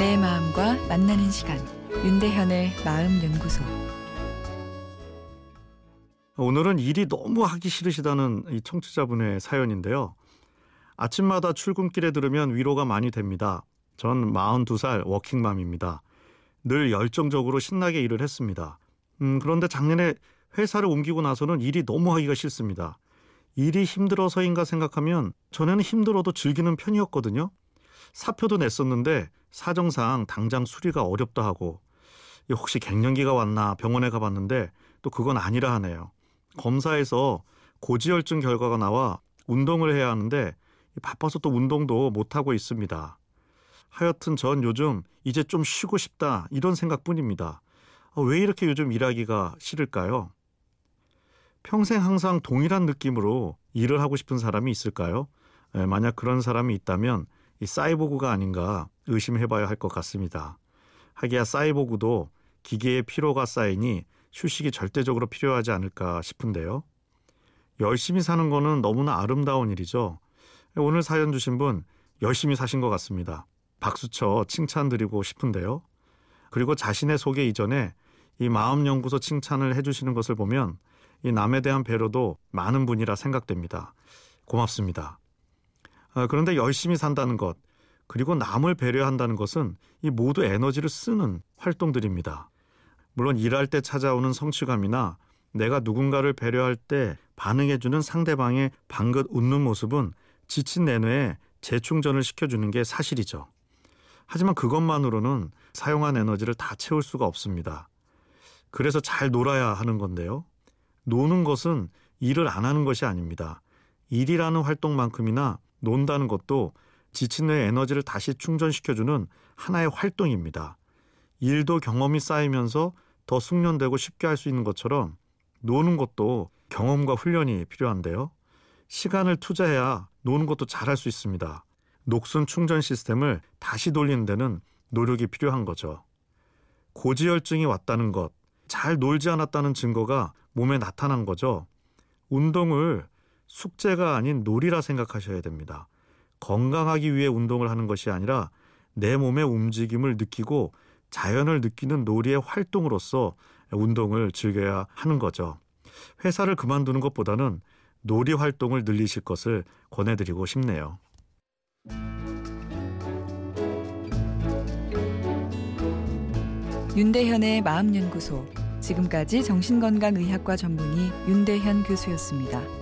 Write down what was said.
마음과 만나는 시간 윤대현의 마음 연구소 오늘은 일이 너무 하기 싫으시다는 이 청취자분의 사연인데요. 아침마다 출근길에 들으면 위로가 많이 됩니다. 전 42살 워킹맘입니다. 늘 열정적으로 신나게 일을 했습니다. 음, 그런데 작년에 회사를 옮기고 나서는 일이 너무 하기가 싫습니다. 일이 힘들어서인가 생각하면 전에는 힘들어도 즐기는 편이었거든요. 사표도 냈었는데 사정상 당장 수리가 어렵다 하고 혹시 갱년기가 왔나 병원에 가봤는데 또 그건 아니라 하네요. 검사에서 고지혈증 결과가 나와 운동을 해야 하는데 바빠서 또 운동도 못하고 있습니다. 하여튼 전 요즘 이제 좀 쉬고 싶다 이런 생각뿐입니다. 어, 왜 이렇게 요즘 일하기가 싫을까요? 평생 항상 동일한 느낌으로 일을 하고 싶은 사람이 있을까요? 예, 만약 그런 사람이 있다면 이 사이보그가 아닌가 의심해봐야 할 것 같습니다. 하기야 사이보그도 기계의 피로가 쌓이니 휴식이 절대적으로 필요하지 않을까 싶은데요. 열심히 사는 거는 너무나 아름다운 일이죠. 오늘 사연 주신 분 열심히 사신 것 같습니다. 박수쳐 칭찬드리고 싶은데요. 그리고 자신의 소개 이전에 이 마음연구소 칭찬을 해주시는 것을 보면 이 남에 대한 배려도 많은 분이라 생각됩니다. 고맙습니다. 아, 그런데 열심히 산다는 것, 그리고 남을 배려한다는 것은 이 모두 에너지를 쓰는 활동들입니다. 물론 일할 때 찾아오는 성취감이나 내가 누군가를 배려할 때 반응해주는 상대방의 방긋 웃는 모습은 지친 내뇌에 재충전을 시켜주는 게 사실이죠. 하지만 그것만으로는 사용한 에너지를 다 채울 수가 없습니다. 그래서 잘 놀아야 하는 건데요. 노는 것은 일을 안 하는 것이 아닙니다. 일이라는 활동만큼이나 논다는 것도 지친 뇌의 에너지를 다시 충전시켜주는 하나의 활동입니다. 일도 경험이 쌓이면서 더 숙련되고 쉽게 할 수 있는 것처럼 노는 것도 경험과 훈련이 필요한데요. 시간을 투자해야 노는 것도 잘할 수 있습니다. 녹슨 충전 시스템을 다시 돌리는 데는 노력이 필요한 거죠. 고지혈증이 왔다는 것, 잘 놀지 않았다는 증거가 몸에 나타난 거죠. 운동을 숙제가 아닌 놀이라 생각하셔야 됩니다. 건강하기 위해 운동을 하는 것이 아니라 내 몸의 움직임을 느끼고 자연을 느끼는 놀이의 활동으로서 운동을 즐겨야 하는 거죠. 회사를 그만두는 것보다는 놀이 활동을 늘리실 것을 권해드리고 싶네요. 윤대현의 마음연구소 지금까지 정신건강의학과 전문의 윤대현 교수였습니다.